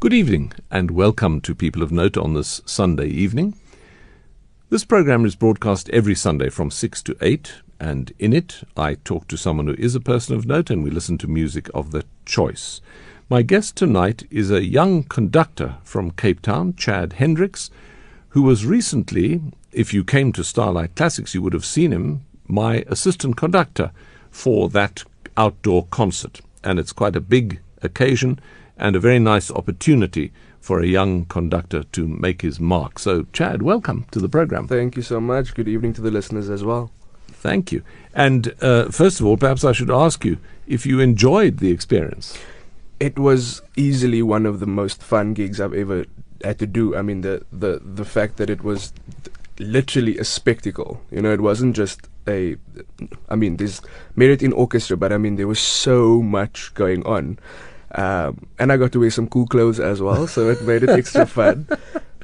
Good evening and welcome to People of Note on this Sunday evening. This program is broadcast every Sunday from 6 to 8, and in it I talk to someone who is a person of note and we listen to music of the choice. My guest tonight is a young conductor from Cape Town, Chad Hendricks, who was recently, if you came to Starlight Classics, you would have seen him, my assistant conductor for that outdoor concert. And it's quite a big occasion and a very nice opportunity for a young conductor to make his mark. So, Chad, welcome to the program. Thank you so much. Good evening to the listeners as well. Thank you. And uh, first of all, perhaps I should ask you if you enjoyed the experience. It was easily one of the most fun gigs I've ever had to do. I mean, the the the fact that it was literally a spectacle. You know, it wasn't just a. I mean, there's merit in orchestra, but I mean, there was so much going on. Um, and I got to wear some cool clothes as well, so it made it extra fun.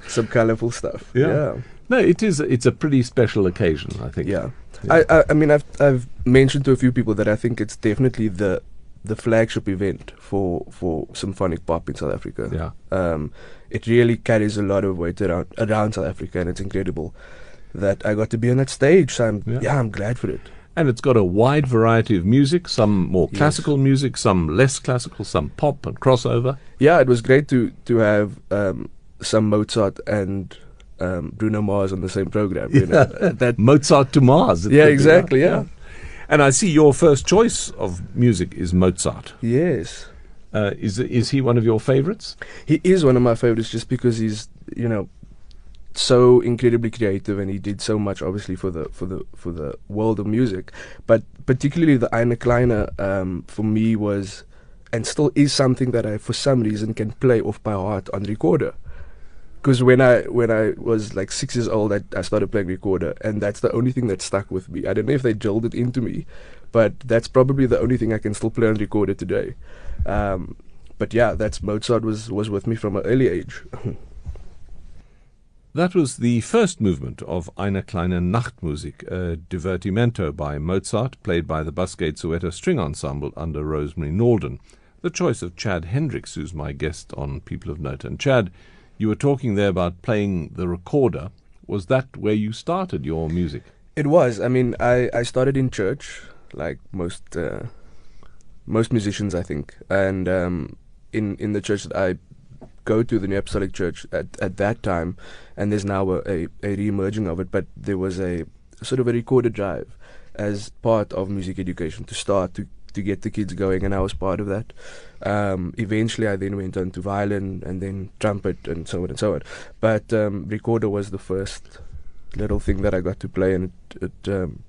Some colorful stuff. Yeah. yeah. No, it is. It's a pretty special occasion, I think. Yeah. I, I, I mean, I've I've mentioned to a few people that I think it's definitely the the flagship event for for symphonic pop in South Africa. Yeah. Um, it really carries a lot of weight around around South Africa, and it's incredible that I got to be on that stage. So I'm Yeah. yeah, I'm glad for it. And it's got a wide variety of music, some more Yes. classical music, some less classical, some pop and crossover. Yeah, it was great to to have um, some Mozart and um, Bruno Mars on the same program. You know? that Mozart to Mars. Yeah, exactly, yeah. And I see your first choice of music is Mozart. yes. Uh, is is he one of your favorites? He is one of my favorites just because he's, you know, so incredibly creative and he did so much obviously for the for the for the world of music. But particularly the Eine Kleine um, for me was and still is something that I for some reason can play off by heart on recorder. Because when I when I was like six years old, I, I started playing recorder, and that's the only thing that stuck with me. I don't know if they drilled it into me, but that's probably the only thing I can still play on recorder today. Um, but yeah, that's Mozart was was with me from an early age. That was the first movement of Eine kleine Nachtmusik, a divertimento by Mozart, played by the Buskaid Soweto String Ensemble under Rosemary Nalden. The choice of Chad Hendricks, who's my guest on People of Note. And Chad, you were talking there about playing the recorder. Was that where you started your music? It was. I mean, I, I started in church, like most uh, most musicians, I think, and um, in in the church that I go to, the New Apostolic Church, at at that time, and there's now a, a, a re-emerging of it, but there was a sort of a recorder drive as part of music education to start to to get the kids going, and I was part of that. Um, eventually, I then went on to violin and then trumpet and so on and so on. But um, recorder was the first little thing that I got to play, and it it, um,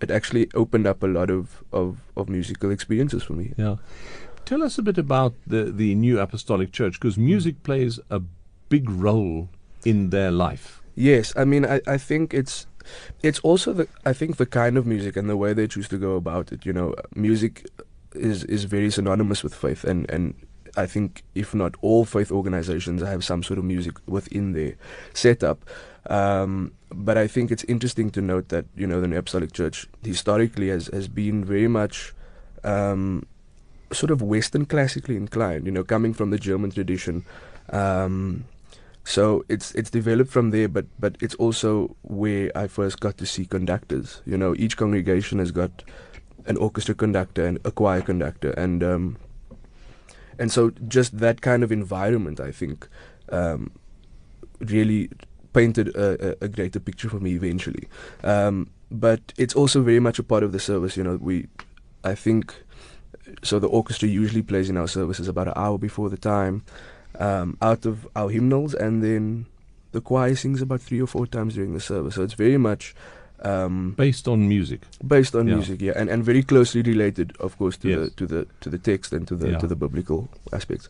it actually opened up a lot of, of, of musical experiences for me. Yeah. Tell us a bit about the, the New Apostolic Church, because music plays a big role in their life. Yes, I mean, I, I think it's it's also the I think the kind of music and the way they choose to go about it. You know, music is is very synonymous with faith, and and I think if not all faith organizations have some sort of music within their setup. Um, but I think it's interesting to note that you know the New Apostolic Church historically has has been very much. Um, sort of Western classically inclined, you know, coming from the German tradition. Um, so it's it's developed from there, but but it's also where I first got to see conductors. You know, each congregation has got an orchestra conductor and a choir conductor, and um, and so just that kind of environment, I think, um, really painted a, a, greater picture for me eventually. Um, but it's also very much a part of the service. You know, we, I think, so the orchestra usually plays in our services about an hour before the time um, out of our hymnals, and then the choir sings about three or four times during the service. So it's very much um, Based on music. based on Yeah. music, yeah, and, and very closely related, of course, to Yes. the to the to the text and to the Yeah. to the biblical aspects.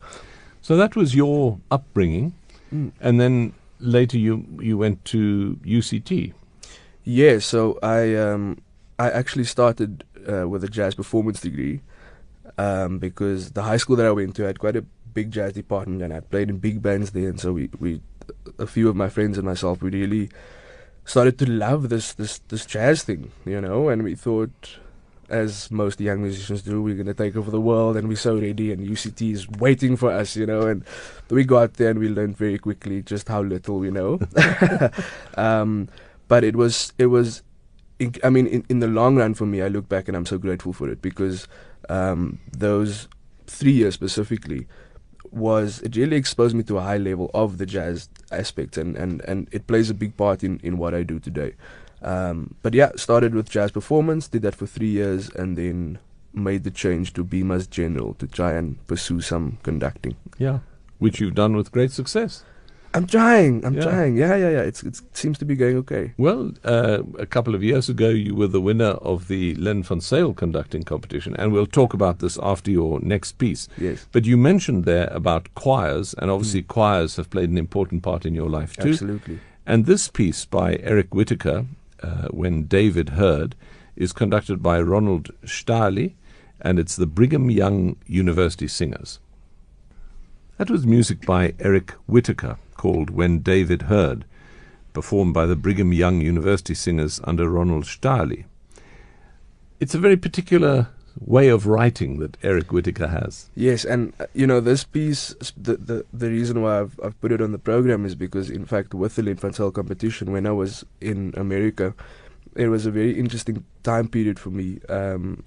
So that was your upbringing, Mm. and then later you you went to UCT. Yeah, so I um, I actually started uh, with a jazz performance degree um, because the high school that I went to had quite a big jazz department, and I played in big bands there, and so we, we a few of my friends and myself we really started to love this this this jazz thing, you know, and we thought as most young musicians do. We're gonna take over the world, and we're so ready, and UCT is waiting for us, you know. And we got there, and we learned very quickly just how little we know. um, but it was it was, I mean, in, in the long run for me, I look back and I'm so grateful for it because um, those three years specifically was it really exposed me to a high level of the jazz aspect and, and, and it plays a big part in, in what I do today. Um, but yeah, started with jazz performance, did that for three years, and then made the change to BMus General to try and pursue some conducting. Yeah, which you've done with great success. I'm trying. I'm Yeah. trying. Yeah, yeah, yeah. It's, it seems to be going okay. Well, uh, a couple of years ago, you were the winner of the Len van Zyl conducting competition, and we'll talk about this after your next piece. Yes, But you mentioned there about choirs, and obviously choirs have played an important part in your life too. absolutely. And this piece by Eric Whitacre, uh, When David Heard, is conducted by Ronald Staheli, and it's the Brigham Young University Singers. That was music by Eric Whitacre called When David Heard, performed by the Brigham Young University Singers under Ronald Staheli. It's a very particular way of writing that Eric Whitacre has. Yes, and uh, you know this piece. The the, the reason why I've, I've put it on the program is because, in fact, with the Len van Zyl competition, when I was in America, it was a very interesting time period for me. Um,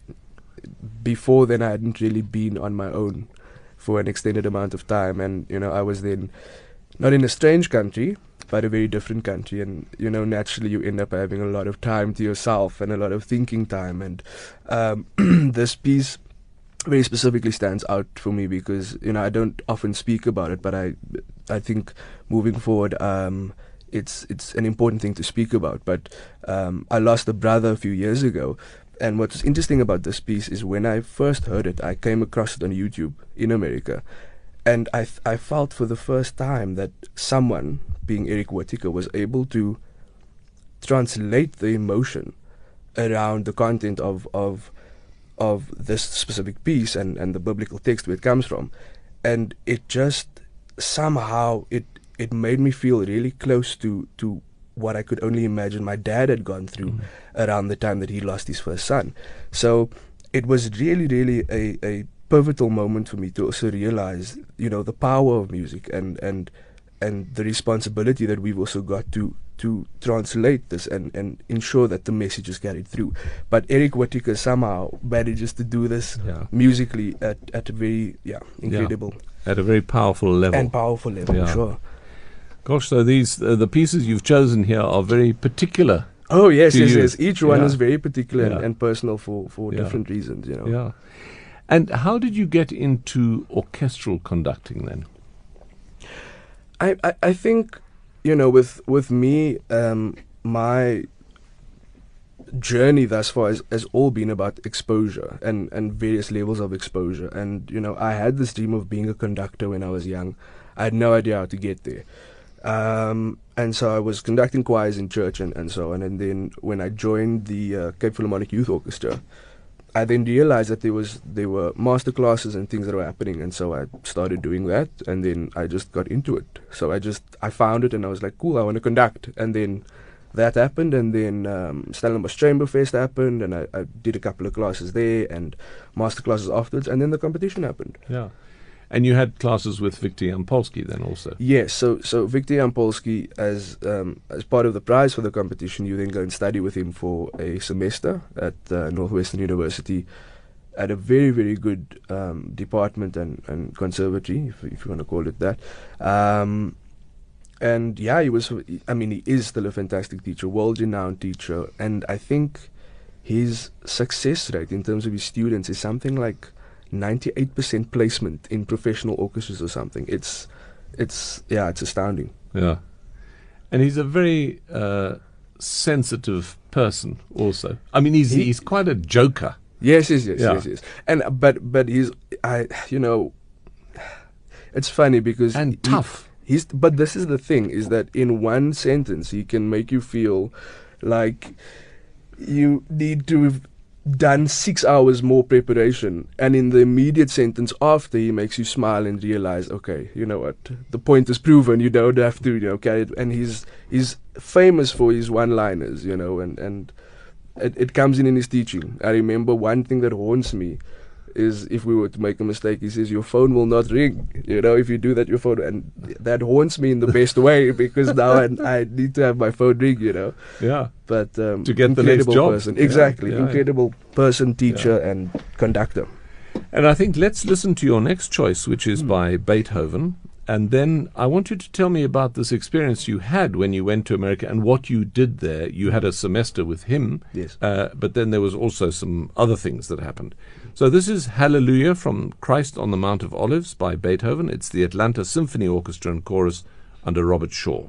before then, I hadn't really been on my own for an extended amount of time, and you know, I was then not in a strange country, but a very different country, and you know, naturally, you end up having a lot of time to yourself and a lot of thinking time, and um, this piece very specifically stands out for me because you know I don't often speak about it, but I I think moving forward, um, it's it's an important thing to speak about. But um, I lost a brother a few years ago, and what's interesting about this piece is when I first heard it, I came across it on YouTube in America, and I th- I felt for the first time that someone, being Eric Whitacre, was able to translate the emotion around the content of of of this specific piece and, and the biblical text where it comes from. And it just somehow it it made me feel really close to, to what I could only imagine my dad had gone through mm-hmm. around the time that he lost his first son. So it was really, really a, a pivotal moment for me to also realize, you know, the power of music and, and and the responsibility that we've also got to to translate this and, and ensure that the message is carried through. But Eric Whitacre somehow manages to do this Yeah. musically at, at a very yeah incredible At a very powerful level. and powerful level. Yeah. Sure. Gosh, so these uh, the pieces you've chosen here are very particular. Oh yes, yes, you. yes. Each one Yeah. is very particular Yeah. and, and personal for, for Yeah. different reasons. You know. Yeah. And how did you get into orchestral conducting then? I, I, I think you know with with me um, my journey thus far has, has all been about exposure and, and various levels of exposure. And you know I had this dream of being a conductor when I was young. I had no idea how to get there. Um, and so I was conducting choirs in church and, and so on. And then when I joined the uh, Cape Philharmonic Youth Orchestra I then realized that there was there were master classes and things that were happening, and so I started doing that, and then I just got into it. So I just I found it, and I was like, cool, I want to conduct, and then that happened, and then um, Stellenbosch Chamber Fest happened, and I, I did a couple of classes there and master classes afterwards, and then the competition happened. Yeah. And you had classes with Viktor Yampolsky then also. Yes, so so Viktor Yampolsky, as um, as part of the prize for the competition, you then go and study with him for a semester at uh, Northwestern University, at a very very good um, department and, and conservatory, if, if you want to call it that. Um, and yeah, he was. I mean, he is still a fantastic teacher, world renowned teacher, and I think his success rate in terms of his students is something like 98% placement in professional orchestras or something. It's it's yeah, it's astounding. Yeah. And he's a very uh, sensitive person also. I mean he's He- he's quite a joker. Yes, yes, yes, Yeah. yes, yes. And but but he's I you know it's funny because And he- tough. He's but this is the thing is that in one sentence he can make you feel like you need to done six hours more preparation and in the immediate sentence after he makes you smile and realize okay you know what? The point is proven. You don't have to you know carry it. And he's he's famous for his one liners you know and and it, it comes in in his teaching. I remember one thing that haunts me is if we were to make a mistake, he says your phone will not ring. You know, if you do that, your phone and that haunts me in the best way because now I, I need to have my phone ring. You know. Yeah. But um, To get the next job. person, Yeah, exactly, yeah, yeah. incredible person, teacher, and conductor. And I think let's listen to your next choice, which is by Beethoven. And then I want you to tell me about this experience you had when you went to America and what you did there. You had a semester with him, Yes. uh, but then there was also some other things that happened. So this is Hallelujah from Christ on the Mount of Olives by Beethoven. It's the Atlanta Symphony Orchestra and Chorus under Robert Shaw.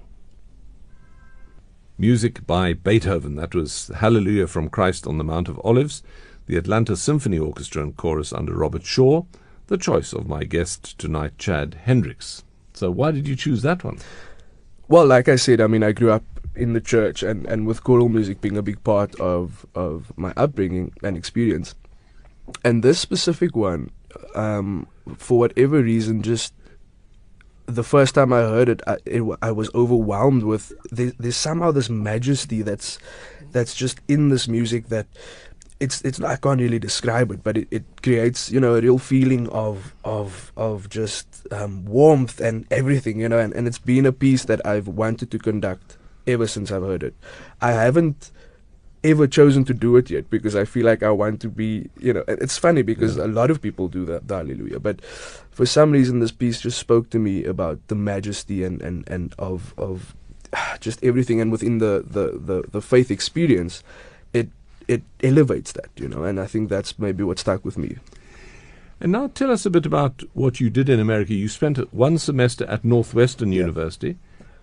Music by Beethoven. That was Hallelujah from Christ on the Mount of Olives, the Atlanta Symphony Orchestra and Chorus under Robert Shaw, the choice of my guest tonight, Chad Hendricks. So, why did you choose that one? Well, like I said, I mean, I grew up in the church, and, and with choral music being a big part of of my upbringing and experience. And this specific one, um, for whatever reason, just the first time I heard it, I, it, I was overwhelmed with there, there's somehow this majesty that's that's just in this music that it's it's I can't really describe it, but it, it creates you know a real feeling of of of just um, warmth and everything you know, and, and it's been a piece that I've wanted to conduct ever since I've heard it. I haven't ever chosen to do it yet because I feel like I want to be, you know, it's funny because a lot of people do that, the Hallelujah, but for some reason this piece just spoke to me about the majesty and, and, and of, of just everything and within the, the, the, the faith experience, it, it elevates that, you know, and I think that's maybe what stuck with me. And now tell us a bit about what you did in America. You spent one semester at Northwestern Yeah. University,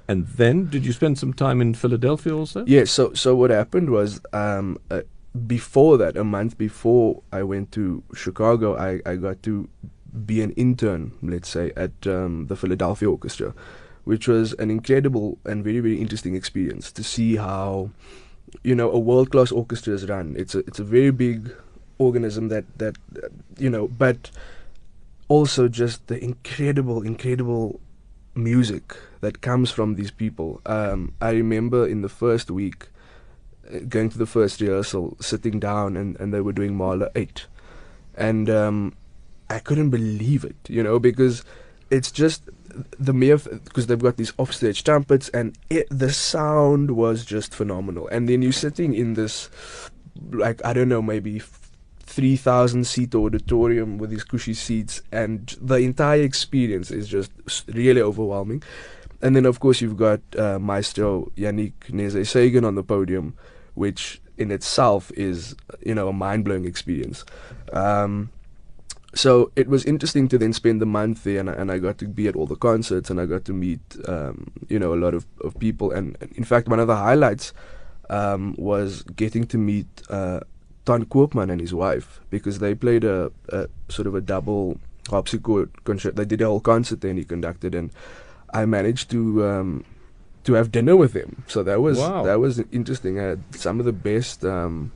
and then did you spend some time in Philadelphia also? Yeah, so so what happened was um, uh, before that, a month before I went to Chicago, I, I got to be an intern, let's say, at um, the Philadelphia Orchestra, which was an incredible and very very interesting experience to see how you know a world class orchestra is run. It's a it's a very big organism that that uh, you know, but also just the incredible incredible music that comes from these people. Um, I remember in the first week uh, going to the first rehearsal, sitting down, and, and they were doing Mahler 8. And um, I couldn't believe it, you know, because it's just the mere because they've got these offstage trumpets, and it, the sound was just phenomenal. And then you're sitting in this, like, I don't know, maybe 3,000 seat auditorium with these cushy seats, and the entire experience is just really overwhelming. And then, of course, you've got uh, Maestro Yannick Nézet-Séguin on the podium, which in itself is, you know, a mind blowing experience. Um, so it was interesting to then spend the month there, and, I- and I got to be at all the concerts, and I got to meet, um, you know, a lot of, of people. And, and in fact, one of the highlights um, was getting to meet uh, Ton Koopman and his wife because they played a, a sort of a double harpsichord concert. They did a whole concert there, and he conducted, and I managed to um, to have dinner with him. So that was Wow. that was interesting. I had some of the best. Um,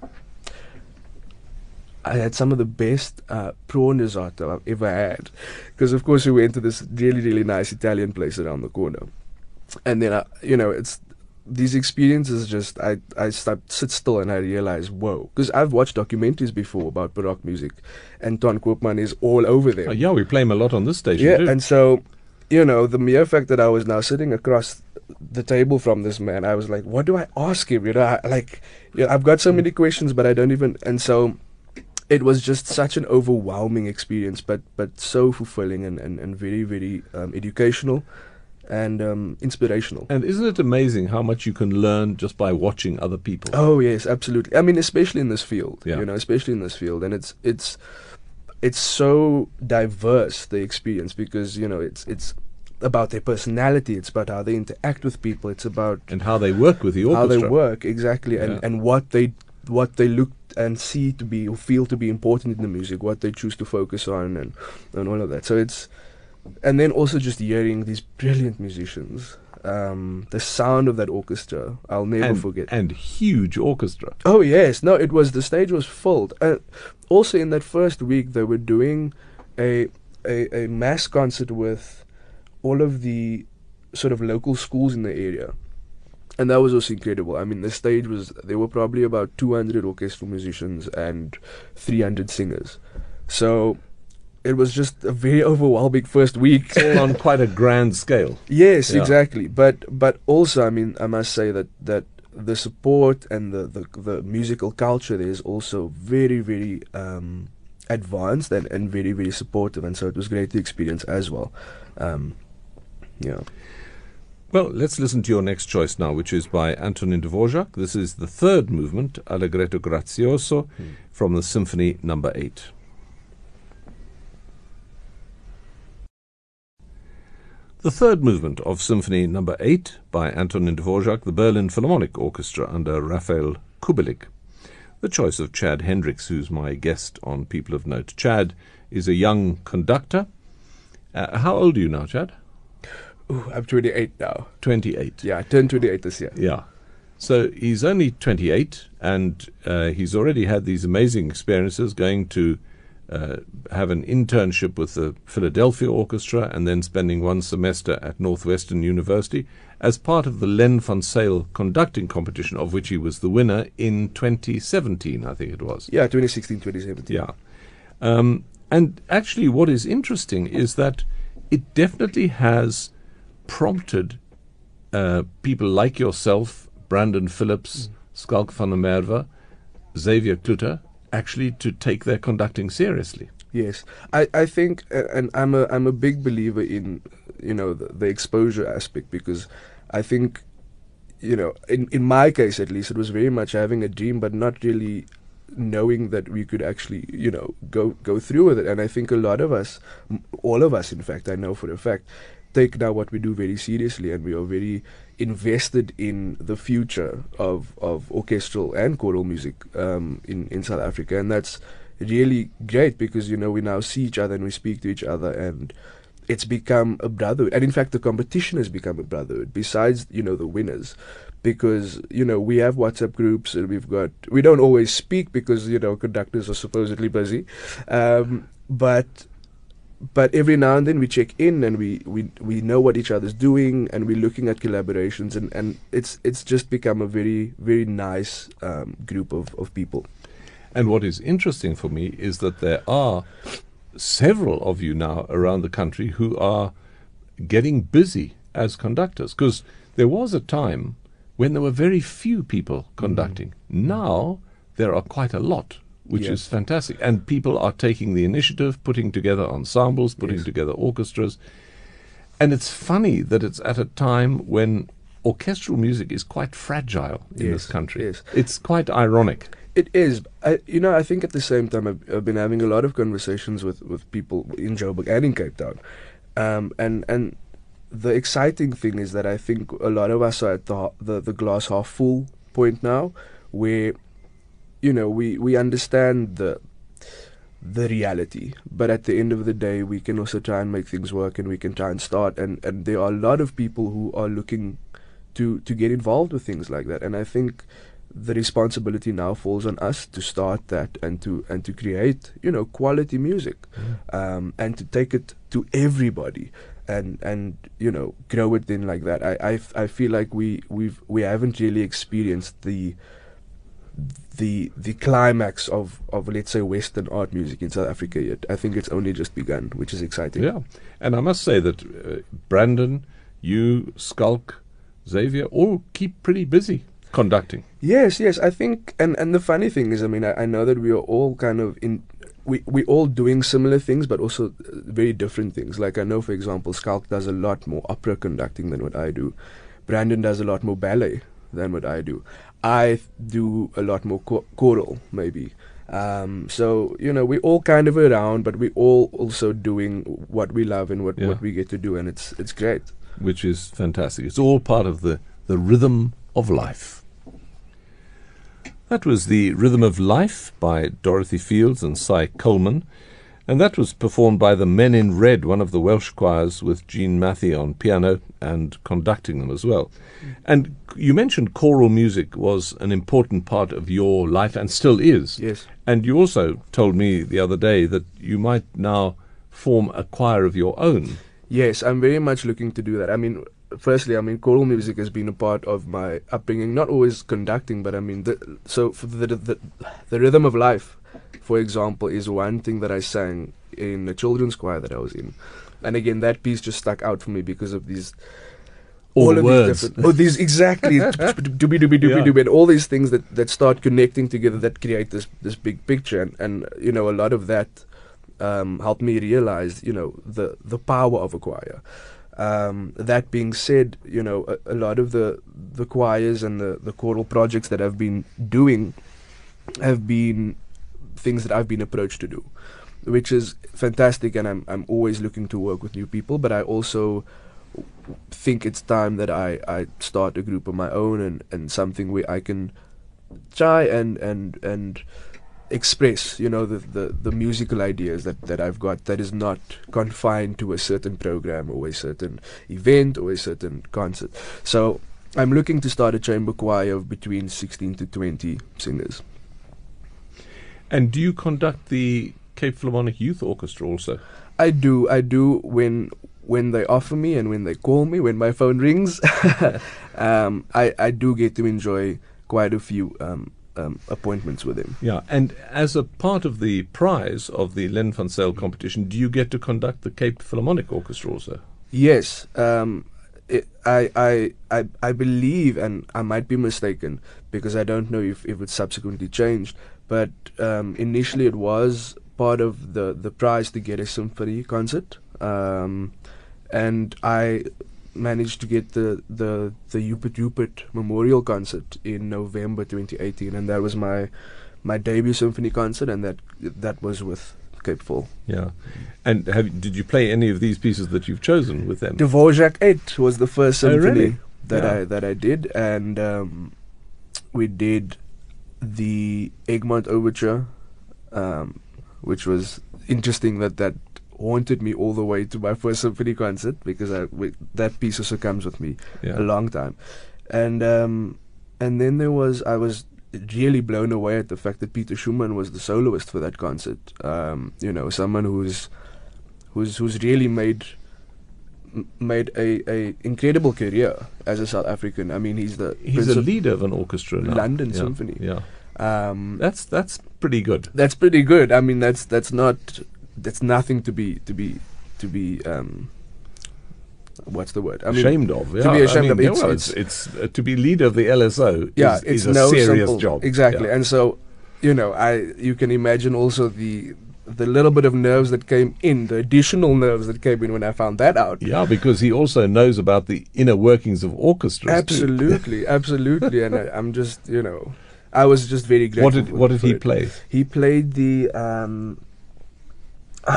I had some of the best uh, prawn risotto I've ever had, because of course we went to this really really nice Italian place around the corner, and then I, you know it's these experiences just I I start, sit still and I realize whoa because I've watched documentaries before about baroque music, and Ton Koopman is all over there. Oh, yeah, we play him a lot on this station Yeah, too. and so, you know, the mere fact that I was now sitting across the table from this man, I was like, what do I ask him? You know, I, like, you know, I've got so many questions, but I don't even. And so, it was just such an overwhelming experience, but but so fulfilling and and, and very very um, educational and um, inspirational. and isn't it amazing how much you can learn just by watching other people? Oh yes, absolutely. I mean, especially in this field, Yeah. you know, especially in this field, and it's it's it's so diverse the experience because you know it's it's about their personality, it's about how they interact with people, it's about And how they work with the orchestra. how they work exactly, and Yeah. and what they what they look and see to be or feel to be important in the music, what they choose to focus on, and and all of that. So it's and then also just hearing these brilliant musicians. Um, the sound of that orchestra, I'll never and, forget. and huge orchestra. Oh yes, no, it was the stage was filled. Uh, also, in that first week, they were doing a, a a mass concert with all of the sort of local schools in the area, and that was also incredible. I mean, the stage was there were probably about 200 orchestral musicians and 300 singers, so it was just a very overwhelming first week. It's all on quite a grand scale. Yes, Yeah. exactly. But but also, I mean, I must say that that the support and the the, the musical culture there is also very very um, advanced and, and very very supportive, and so it was great to experience as well. Um, yeah. Well, let's listen to your next choice now, which is by Antonin Dvorak. This is the third movement, Allegretto Grazioso, from the Symphony Number Eight. The third movement of Symphony Number 8 by Antonin Dvorak, the Berlin Philharmonic Orchestra under Raphael Kubelik. The choice of Chad Hendricks, who's my guest on People of Note. Chad is a young conductor. Uh, how old are you now, Chad? Ooh, I'm 28 now. 28. Yeah, I turned 28 this year. Yeah. So he's only 28 and uh, he's already had these amazing experiences going to uh, have an internship with the Philadelphia Orchestra and then spending one semester at Northwestern University as part of the Len van Zyl conducting competition, of which he was the winner in 2017, I think it was. Yeah, 2016, 2017. Yeah. Um, and actually, what is interesting is that it definitely has prompted uh, people like yourself, Brandon Phillips, Schalk van der Merwe, Xavier Cloete, actually to take their conducting seriously. Yes, I, I think, and I'm a I'm a big believer in you know the, the exposure aspect because I think you know in in my case at least it was very much having a dream but not really knowing that we could actually you know go go through with it. And I think a lot of us all of us in fact I know for a fact take now what we do very seriously and we are very invested in the future of of orchestral and choral music um, in in South Africa. And that's really great because you know we now see each other and we speak to each other and it's become a brotherhood. And in fact the competition has become a brotherhood besides you know the winners because you know we have whatsapp groups and we've got we don't always speak because you know conductors are supposedly busy. Um, but but every now and then we check in and we, we, we know what each other's doing and we're looking at collaborations and, and it's it's just become a very very nice um, group of, of people And what is interesting for me is that there are several of you now around the country who are getting busy as conductors. Because there was a time when there were very few people conducting. Now there are quite a lot, which Yes. is fantastic. And people are taking the initiative, putting together ensembles, putting Yes. together orchestras. And it's funny that it's at a time when orchestral music is quite fragile in this country. yes. It's quite ironic. It is. I, you know, I think at the same time, I've, I've been having a lot of conversations with, with people in Joburg and in Cape Town, um, and and the exciting thing is that I think a lot of us are at the the, the glass half full point now, where, you know, we we understand the the reality, but at the end of the day, we can also try and make things work, and we can try and start, and and there are a lot of people who are looking to to get involved with things like that, and I think the responsibility now falls on us to start that and to and to create you know quality music um, and to take it to everybody and and you know grow it in like that. I, I f- I feel like we we've we haven't really experienced the the the climax of of let's say western art music in South Africa yet I think it's only just begun which is exciting Yeah, and I must say that uh, Brandon, you, Schalk, Xavier, all keep pretty busy conducting. Yes, yes. I think, and and the funny thing is, I mean, I, I know that we are all kind of in, we we all doing similar things, but also uh, very different things. Like I know, for example, Schalk does a lot more opera conducting than what I do. Brandon does a lot more ballet than what I do. I do a lot more cho- choral, maybe. Um, so you know, we're all kind of around, but we're all also doing what we love and what, Yeah. what we get to do, and it's it's great. which is fantastic. It's all part of the, the rhythm of life. That was The Rhythm of Life by Dorothy Fields and Cy Coleman, and that was performed by the Men in Red, one of the Welsh choirs, with Jean Matthey on piano and conducting them as well. And you mentioned choral music was an important part of your life and still is. Yes. And you also told me the other day that you might now form a choir of your own. Yes, I'm very much looking to do that. I mean, firstly, I mean, choral music has been a part of my upbringing. Not always conducting, but I mean, the, so for the, the the rhythm of life, for example, is one thing that I sang in the children's choir that I was in, and again, that piece just stuck out for me because of these. All, of words. these different, oh, these exactly, doobie doobie doobie Yeah. doobie, and all these things that, that start connecting together that create this this big picture, and, and you know, a lot of that um, helped me realize, you know, the the power of a choir. Um, that being said, you know, a, a lot of the the choirs and the the choral projects that I've been doing have been things that I've been approached to do, which is fantastic, and I'm I'm always looking to work with new people. But I also think it's time that I, I start a group of my own and, and something where I can try and and and express you know the, the, the musical ideas that, that I've got that is not confined to a certain program or a certain event or a certain concert. So I'm looking to start a chamber choir of between 16 to 20 singers. And do you conduct the Cape Philharmonic Youth Orchestra also? I do. I do when when they offer me and when they call me, when my phone rings. um, I I do get to enjoy quite a few um, um, appointments with them. Yeah, and as a part of the prize of the Len van Zyl competition, do you get to conduct the Cape Philharmonic Orchestra also? Yes. Um, it, I, I, I, I believe, and I might be mistaken because I don't know if, if it's subsequently changed, but um, initially it was part of the, the prize to get a symphony concert. Um, and I managed to get the, the, the Rupert Memorial Concert in November 2018, and that was my my debut symphony concert, and that that was with Cape Phil. Yeah. And have, did you play any of these pieces that you've chosen with them? Dvorak 8 was the first Oh, really? that Yeah. I that I did, and um, we did the Egmont Overture, um, which was interesting that that haunted me all the way to my first symphony concert because I, that piece also comes with me Yeah. a long time, and um, and then there was I was really blown away at the fact that Pieter Schoeman was the soloist for that concert. Um, you know, someone who's who's who's really made made a, a incredible career as a South African. I mean, he's the He's of leader of an orchestra now. London Yeah, Symphony. Yeah. Um, That's that's pretty good. that's pretty good. I mean, that's that's not that's nothing to be to be to be um, what's the word? I mean, ashamed of. to be ashamed I mean, of, yeah, it's- it's, it's uh, to be leader of the LSO. yeah, is, it's is a no serious simple, job. Exactly, Yeah. and so you know, I you can imagine also the the little bit of nerves that came in, the additional nerves that came in when I found that out. Yeah, because he also knows about the inner workings of orchestras. Absolutely, absolutely, and I, I'm just you know, I was just very grateful. What did what did he it. play? He played the. Um,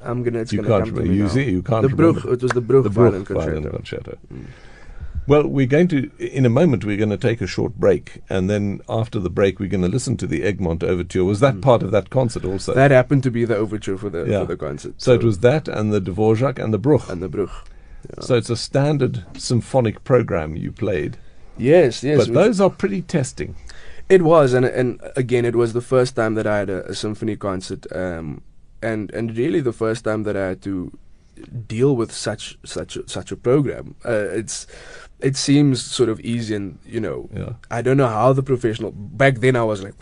I'm gonna. It's you gonna can't come to remember. me You see, you can't the remember. Bruch. It was the Bruch the violin Bruch violin concerto. concerto. Mm. Well, we're going to, in a moment, we're going to take a short break, and then after the break, we're going to listen to the Egmont Overture. Was that Mm. part of that concert also? That happened to be the overture for the Yeah. for the concert. so it was that and the Dvorak and the Bruch. and the Bruch. Yeah. So it's a standard symphonic program you played. yes, yes. but those are pretty testing. It was, and and again, it was the first time that I had a, a symphony concert, um, and and really the first time that I had to deal with such such a, such a program. Uh, it's it seems sort of easy, and you know, Yeah. I don't know how the professional. Back then, I was like,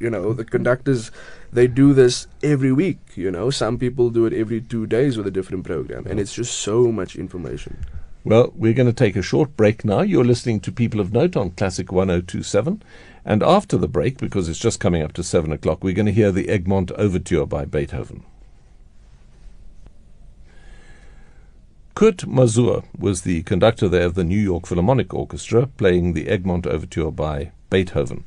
you know, the conductors they do this every week. You know, some people do it every two days with a different program, and it's just so much information. Well, we're going to take a short break now. You're listening to People of Note on Classic 1027. And after the break, because it's just coming up to 7 o'clock, we're going to hear the Egmont Overture by Beethoven. Kurt Masur was the conductor there of the New York Philharmonic Orchestra, playing the Egmont Overture by Beethoven.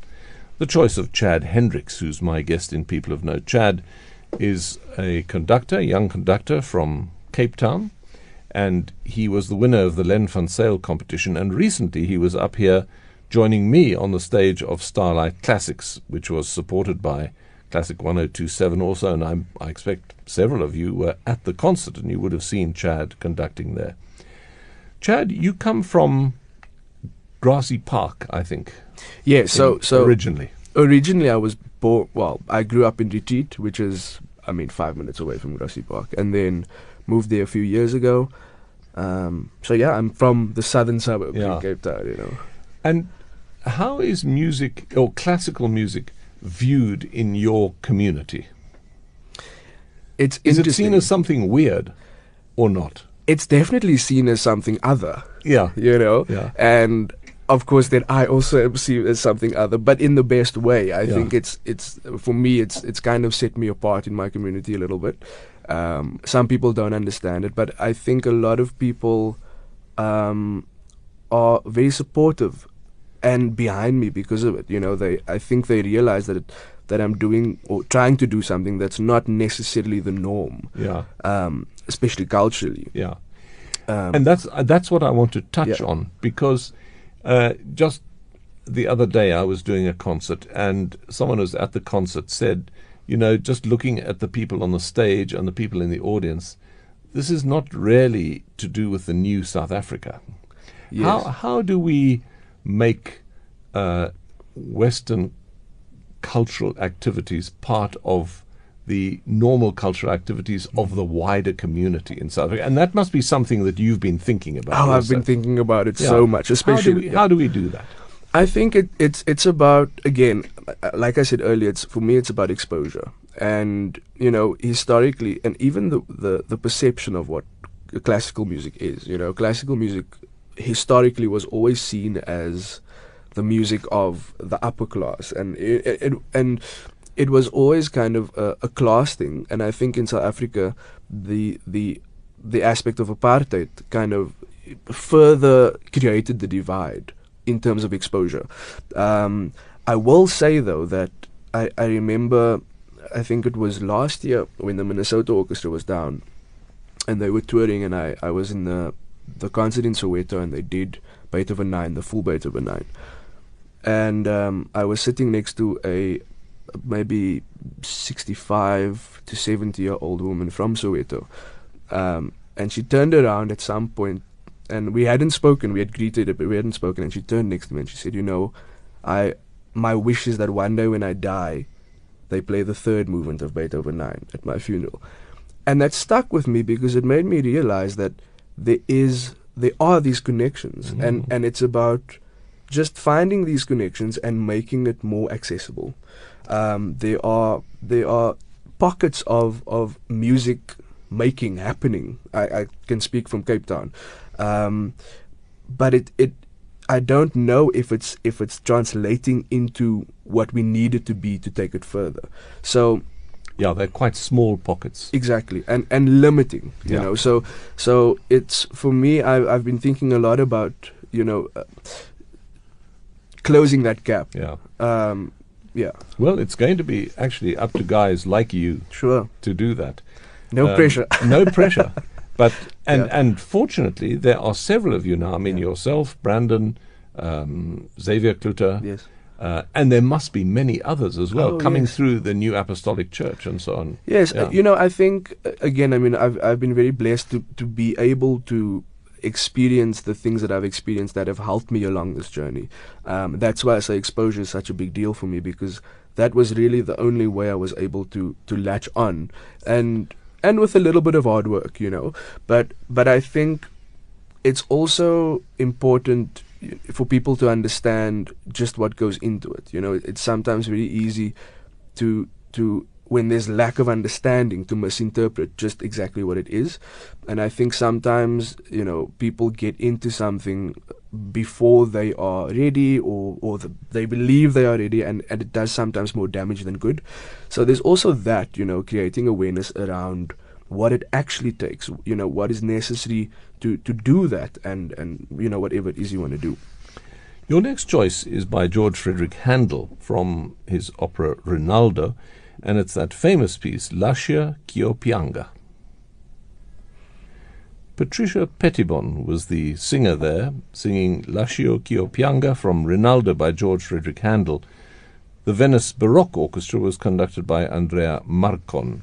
The choice of Chad Hendricks, who's my guest in People of Note. Chad is a conductor, young conductor from Cape Town, and he was the winner of the Len van Zyl competition. And recently he was up here joining me on the stage of Starlight Classics, which was supported by Classic 1027 also. And I'm, I expect several of you were at the concert and you would have seen Chad conducting there. Chad, you come from Grassy Park, I think. Yeah. So so originally. originally I was born. Well, I grew up in Retreat, which is I mean five minutes away from Grassy Park, and then moved there a few years ago. Um, so yeah, I'm from the southern suburbs Yeah. in Cape Town. You know, And how is music or classical music viewed in your community? it's Is it seen as something weird or not? it's definitely seen as something other. Yeah. You know, Yeah. and of course that I also am seen as something other, but in the best way. I Yeah. think it's it's for me it's it's kind of set me apart in my community a little bit. Um, some people don't understand it, but I think a lot of people um, are very supportive and behind me because of it. You know, they I think they realize that it, that I'm doing or trying to do something that's not necessarily the norm, Yeah. um, especially culturally. Yeah. Um, and that's uh, that's what I want to touch Yeah. on because uh, just the other day I was doing a concert and someone who was at the concert said, you know, just looking at the people on the stage and the people in the audience, this is not really to do with the new South Africa. yes. How how do we make uh, Western cultural activities part of the normal cultural activities of the wider community in South Africa? And that must be something that you've been thinking about. Oh, I've been thinking about it Yeah. so much, especially. How do we, yeah. how do, we do that? I think it, it's it's about again, like I said earlier, it's for me it's about exposure, and you know historically, and even the the, the perception of what classical music is. You know, classical music historically was always seen as the music of the upper class, and it, it, and it was always kind of a, a class thing. And I think in South Africa, the the the aspect of apartheid kind of further created the divide in terms of exposure. Um, I will say though that I, I remember, I think it was last year when the Minnesota Orchestra was down, and they were touring, and I, I was in the the concert in Soweto, and they did Beethoven Nine, the full Beethoven Nine, and um, I was sitting next to a maybe 65 to 70 year old woman from Soweto. Um, and she turned around at some point, and we hadn't spoken. We had greeted but we hadn't spoken. And she turned next to me and she said, "You know, I my wish is that one day when I die, they play the third movement of Beethoven Nine at my funeral." And that stuck with me because it made me realize that there is there are these connections, and Mhm. and it's about just finding these connections and making it more accessible. Um, there are there are pockets of of music making happening. I, I can speak from Cape Town, um, but it it I don't know if it's if it's translating into what we need it to be to take it further. So Yeah, they're quite small pockets. exactly and and limiting you Yeah. know so so it's for me I've, I've been thinking a lot about you know uh, closing that gap Yeah. um yeah Well, it's going to be actually up to guys like you sure to do that. no Um, pressure no pressure. But and Yeah. and fortunately, there are several of you now. I mean, Yeah. yourself, Brandon, um, Xavier Cloete, yes uh, and there must be many others as well Oh, coming yes. through the New Apostolic Church and so on. Yes, uh, you know, I think uh, again, I mean, I've I've been very blessed to to be able to experience the things that I've experienced that have helped me along this journey. Um, that's why I say exposure is such a big deal for me because that was really the only way I was able to to latch on, and and with a little bit of hard work, you know. But but I think it's also important for people to understand just what goes into it. You know, it's sometimes very easy to to when there's lack of understanding to misinterpret just exactly what it is and i think sometimes you know people get into something before they are ready or or the, they believe they are ready and and it does sometimes more damage than good so there's also that you know creating awareness around what it actually takes you know what is necessary to to do that and and you know whatever it is you want to do Your next choice is by George Frederick Handel from his opera Rinaldo, and it's that famous piece, Lascia Ch'io Pianga. Patricia Petibon was the singer there, singing Lascia Ch'io Pianga from Rinaldo by George Frederick Handel. The Venice Baroque Orchestra was conducted by Andrea Marcon.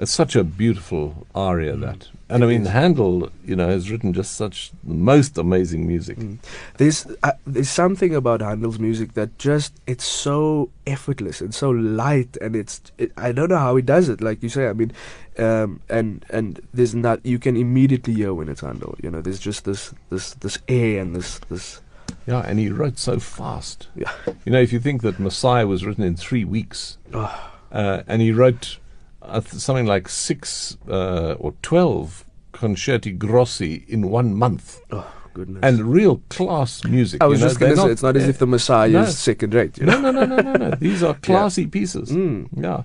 It's such a beautiful aria that, and I mean Handel, you know, has written just such the most amazing music. Mm. There's uh, there's something about Handel's music that just it's so effortless and so light, and it's it, I don't know how he does it. Like you say, I mean, um, and and there's not you can immediately hear when it's Handel. You know, there's just this this this air and this this. Yeah, and he wrote so fast. Yeah. You know, if you think that Messiah was written in three weeks, Oh, uh, and he wrote uh, something like six uh, or twelve concerti grossi in one month, oh goodness. and real class music. I you was know, just going to say, it's not as uh, if the Messiah no. is second rate. You no, know? no, no, no, no, no. These are classy pieces. Mm. Yeah.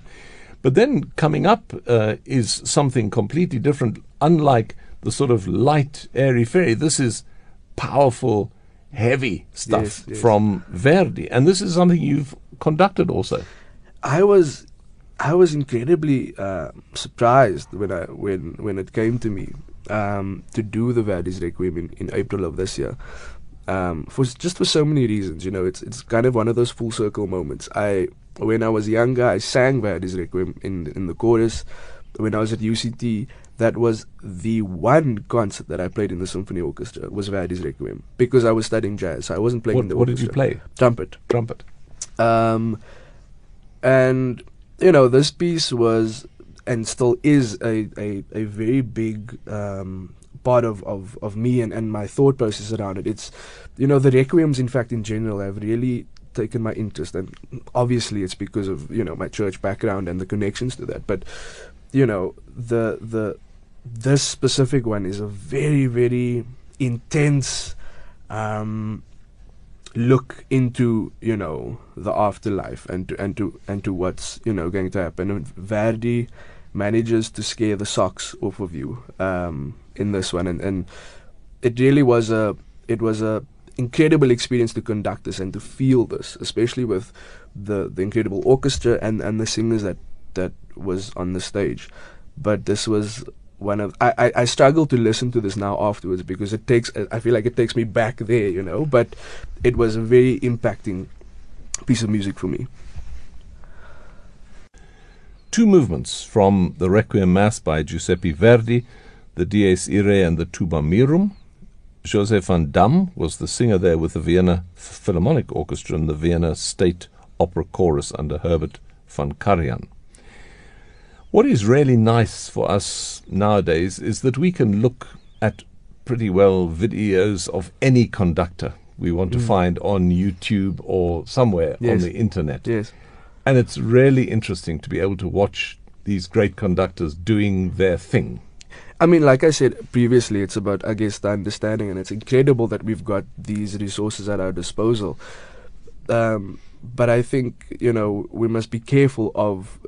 But then coming up uh, is something completely different, unlike the sort of light, airy fairy. This is powerful, heavy stuff Yes, yes. from Verdi. And this is something you've conducted also. I was I was incredibly uh, surprised when I when when it came to me um, to do the Verdi's Requiem in, in April of this year. Um, for just for so many reasons, you know, it's it's kind of one of those full circle moments. I when I was younger, I sang Verdi's Requiem in in the chorus. When I was at UCT, that was the one concert that I played in the symphony orchestra was Verdi's Requiem because I was studying jazz. So I wasn't playing in What, the what did you play? Trumpet. Trumpet. Um, and you know, this piece was and still is a a, a very big um, part of, of, of me and, and my thought process around it. It's you know the requiems, in fact, in general, have really taken my interest, and obviously it's because of you know my church background and the connections to that. But you know the the this specific one is a very very intense. Um, look into you know the afterlife and to and to and to what's you know going to happen. And Verdi manages to scare the socks off of you um, in this one, and, and it really was a it was a incredible experience to conduct this and to feel this, especially with the the incredible orchestra and and the singers that that was on the stage. But this was one of I, I, I struggle to listen to this now afterwards because it takes I feel like it takes me back there, you know. But it was a very impacting piece of music for me. Two movements from the Requiem Mass by Giuseppe Verdi, the Dies Irae and the Tuba Mirum. José van Dam was the singer there with the Vienna Philharmonic Orchestra and the Vienna State Opera Chorus under Herbert von Karajan. What is really nice for us nowadays is that we can look at pretty well videos of any conductor we want to Mm. find on YouTube or somewhere on the internet. Yes. And it's really interesting to be able to watch these great conductors doing their thing. I mean, like I said previously, it's about, I guess, the understanding, and it's incredible that we've got these resources at our disposal. Um, but I think, you know, we must be careful of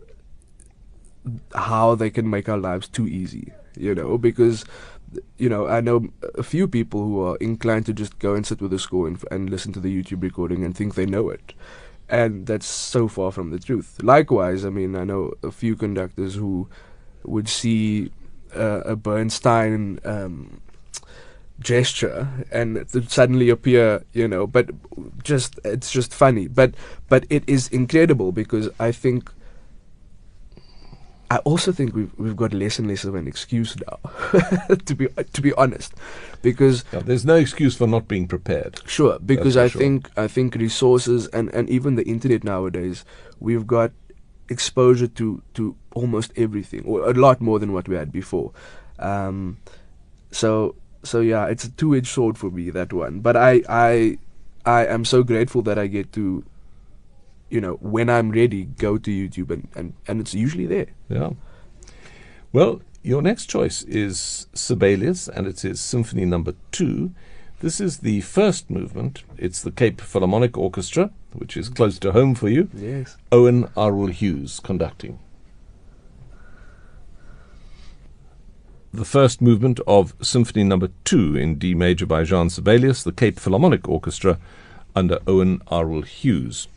how they can make our lives too easy, you know, because, you know, I know a few people who are inclined to just go and sit with a score and, and listen to the YouTube recording and think they know it. And that's so far from the truth. Likewise, I mean, I know a few conductors who would see uh, a Bernstein um, gesture and suddenly appear, you know, but just it's just funny. But but it is incredible because I think I also think we've we've got less and less of an excuse now, to be to be honest, because Yeah, there's no excuse for not being prepared. Sure, because I sure. think I think resources and, and even the internet nowadays, we've got exposure to, to almost everything, or a lot more than what we had before. Um, so so yeah, it's a two edged sword for me that one. But I I I am so grateful that I get to, you know, when I'm ready, go to YouTube and, and, and it's usually there. Yeah. Well, your next choice is Sibelius, and it is Symphony Number Two. This is the first movement. It's the Cape Philharmonic Orchestra, which is close to home for you. Yes. Owain Arwel Hughes conducting. The first movement of Symphony Number Two in D major by Jean Sibelius, the Cape Philharmonic Orchestra, under Owain Arwel Hughes.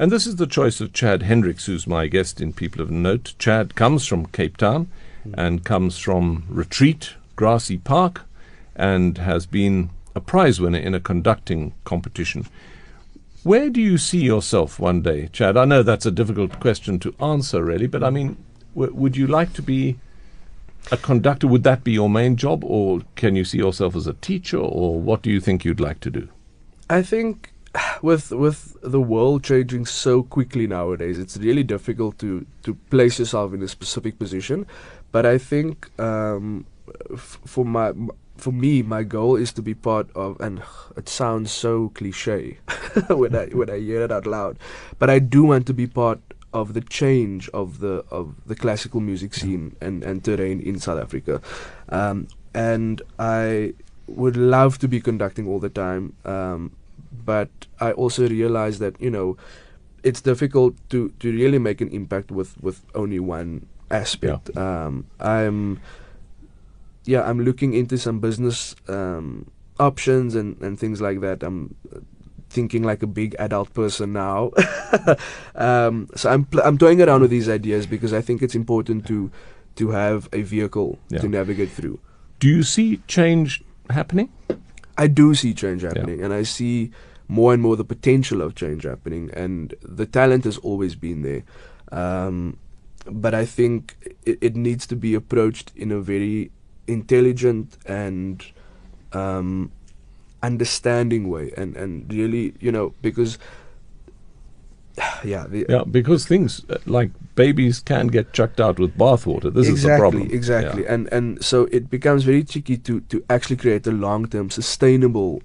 And this is the choice of Chad Hendricks, who's my guest in People of Note. Chad comes from Cape Town and comes from Retreat, Grassy Park, and has been a prize winner in a conducting competition. Where do you see yourself one day, Chad? I know that's a difficult question to answer, really, but I mean, w- would you like to be a conductor? Would that be your main job, or can you see yourself as a teacher, or what do you think you'd like to do? I think with with the world changing so quickly nowadays, it's really difficult to to place yourself in a specific position. But I think um, f- for my for me, my goal is to be part of, and it sounds so cliche when I when I hear it out loud, but I do want to be part of the change of the of the classical music scene and, and terrain in South Africa, um, and I would love to be conducting all the time, um, but I also realize that you know it's difficult to, to really make an impact with, with only one aspect. Um, I'm yeah, I'm looking into some business um, options and, and things like that. I'm thinking like a big adult person now. um, so I'm pl- I'm toying around with these ideas because I think it's important to to have a vehicle Yeah. to navigate through. Do you see change happening? I do see change happening, and I see more and more the potential of change happening, and the talent has always been there. Um, but I think it, it needs to be approached in a very intelligent and um, understanding way, and, and really, you know, because yeah, Yeah, because things uh, like babies can get chucked out with bathwater. This exactly, is the problem. Exactly, Yeah. and and so it becomes very tricky to to actually create a long term sustainable,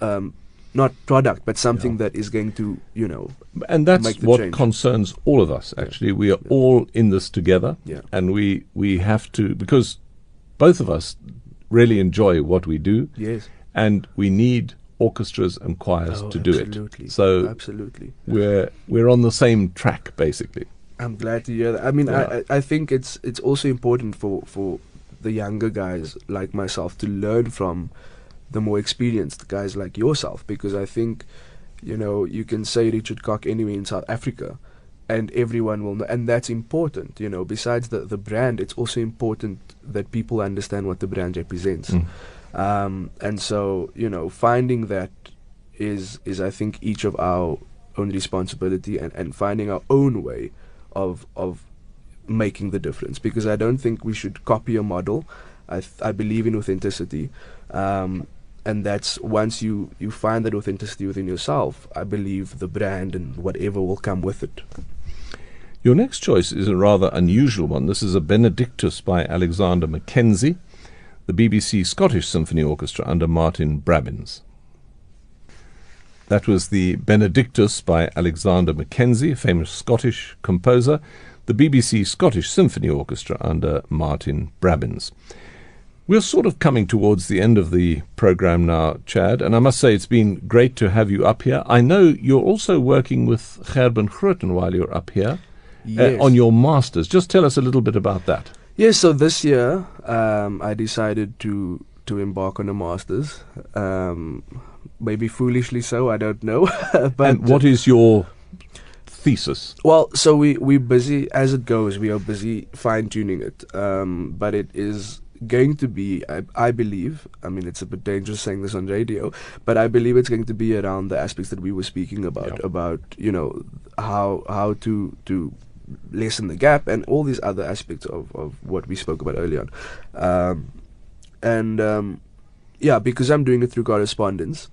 um, not product, but something Yeah. that is going to you know And that's what change. concerns all of us. Yeah. Actually, we are Yeah. all in this together, Yeah. and we we have to because both of us really enjoy what we do, yes and we need orchestras and choirs Oh, to do absolutely. it. So absolutely. we're we're on the same track basically. I'm glad to hear that. I mean, Yeah. I I think it's it's also important for for the younger guys like myself to learn from the more experienced guys like yourself because I think you know you can say Richard Cock anywhere in South Africa and everyone will know and that's important you know besides the the brand it's also important that people understand what the brand represents Mm. um, and so you know finding that is is I think each of our own responsibility and, and finding our own way of of making the difference because I don't think we should copy a model. I th- I believe in authenticity, um, and that's once you you find that authenticity within yourself, I believe the brand and whatever will come with it. Your next choice is a rather unusual one. This is a Benedictus by Alexander Mackenzie, the BBC Scottish Symphony Orchestra under Martyn Brabbins. That was the Benedictus by Alexander Mackenzie, a famous Scottish composer, the BBC Scottish Symphony Orchestra under Martyn Brabbins. We're sort of coming towards the end of the program now, Chad, and I must say it's been great to have you up here. I know you're also working with Gerben Grooten while you're up here uh, on your masters. Just tell us a little bit about that. Yes, so this year um, I decided to to embark on a masters. Um, maybe foolishly so, I don't know. but and what is your thesis? Well, so we we're busy as it goes. We are busy fine tuning it, um, but it is going to be. I, I believe. I mean, it's a bit dangerous saying this on radio, but I believe it's going to be around the aspects that we were speaking about. Yeah. About you know how how to to lessen the gap and all these other aspects of of what we spoke about earlier on, um, and um, yeah, because I'm doing it through correspondence.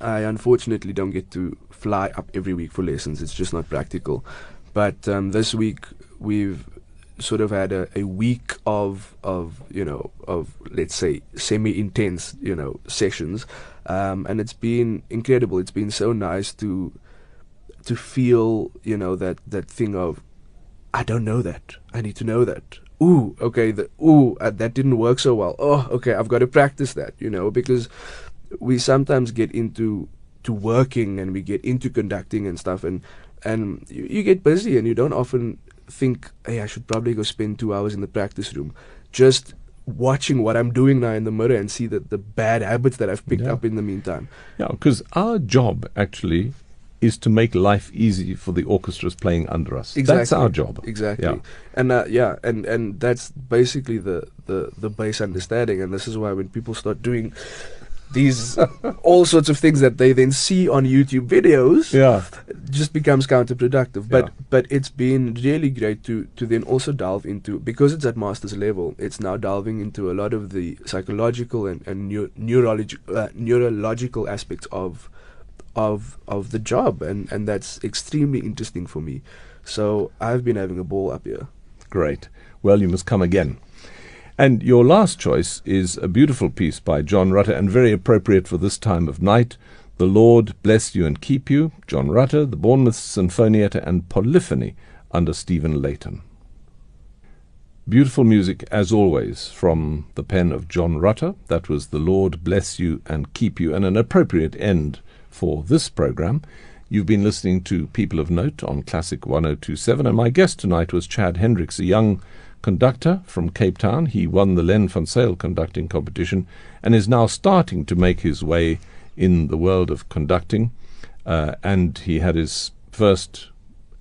I unfortunately don't get to fly up every week for lessons. It's just not practical. But um, this week we've sort of had a, a week of of you know of let's say semi intense you know sessions, um, and it's been incredible. It's been so nice to to feel you know that that thing of I don't know that. I need to know that. Ooh, okay. The ooh uh, that didn't work so well. Oh, okay. I've got to practice that. You know because we sometimes get into to working and we get into conducting and stuff and and you, you get busy and you don't often think hey I should probably go spend 2 hours in the practice room just watching what I'm doing now in the mirror and see that the bad habits that I've picked Yeah. up in the meantime Yeah, because our job actually is to make life easy for the orchestras playing under us. Exactly. That's our job. exactly Yeah. and uh, yeah and and that's basically the the the base understanding and this is why when people start doing these all sorts of things that they then see on YouTube videos Yeah. just becomes counterproductive. But Yeah. but it's been really great to to then also delve into because it's at master's level. It's now delving into a lot of the psychological and and neu- neurologi- uh, neurological aspects of of of the job, and and that's extremely interesting for me. So I've been having a ball up here. Great. Well, you must come again. And your last choice is a beautiful piece by John Rutter and very appropriate for this time of night. The Lord bless you and keep you, John Rutter, the Bournemouth Sinfonietta, and Polyphony under Stephen Layton. Beautiful music, as always, from the pen of John Rutter. That was The Lord Bless You and Keep You, and an appropriate end for this program. You've been listening to People of Note on Classic 1027, and my guest tonight was Chad Hendricks, a young conductor from Cape Town. He won the Len van Zyl conducting competition and is now starting to make his way in the world of conducting. Uh, and he had his first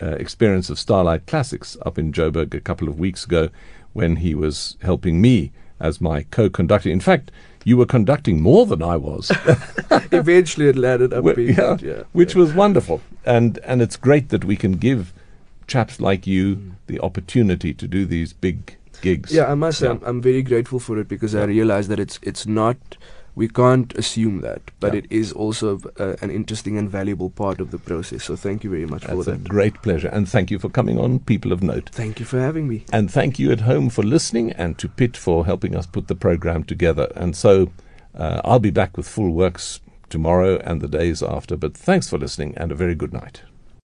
uh, experience of Starlight Classics up in Joburg a couple of weeks ago when he was helping me as my co conductor. In fact, you were conducting more than I was. Eventually, it landed up being yeah, yeah, which yeah. was wonderful. And and it's great that we can give chaps like you Mm. the opportunity to do these big gigs. Yeah, I must say, Yeah. I'm, I'm very grateful for it because I realize that it's it's not. We can't assume that, but Yeah. it is also uh, an interesting and valuable part of the process. So thank you very much for That's a that. great pleasure. And thank you for coming on, People of Note. Thank you for having me. And thank you at home for listening and to Pitt for helping us put the program together. And so uh, I'll be back with full works tomorrow and the days after. But thanks for listening and a very good night.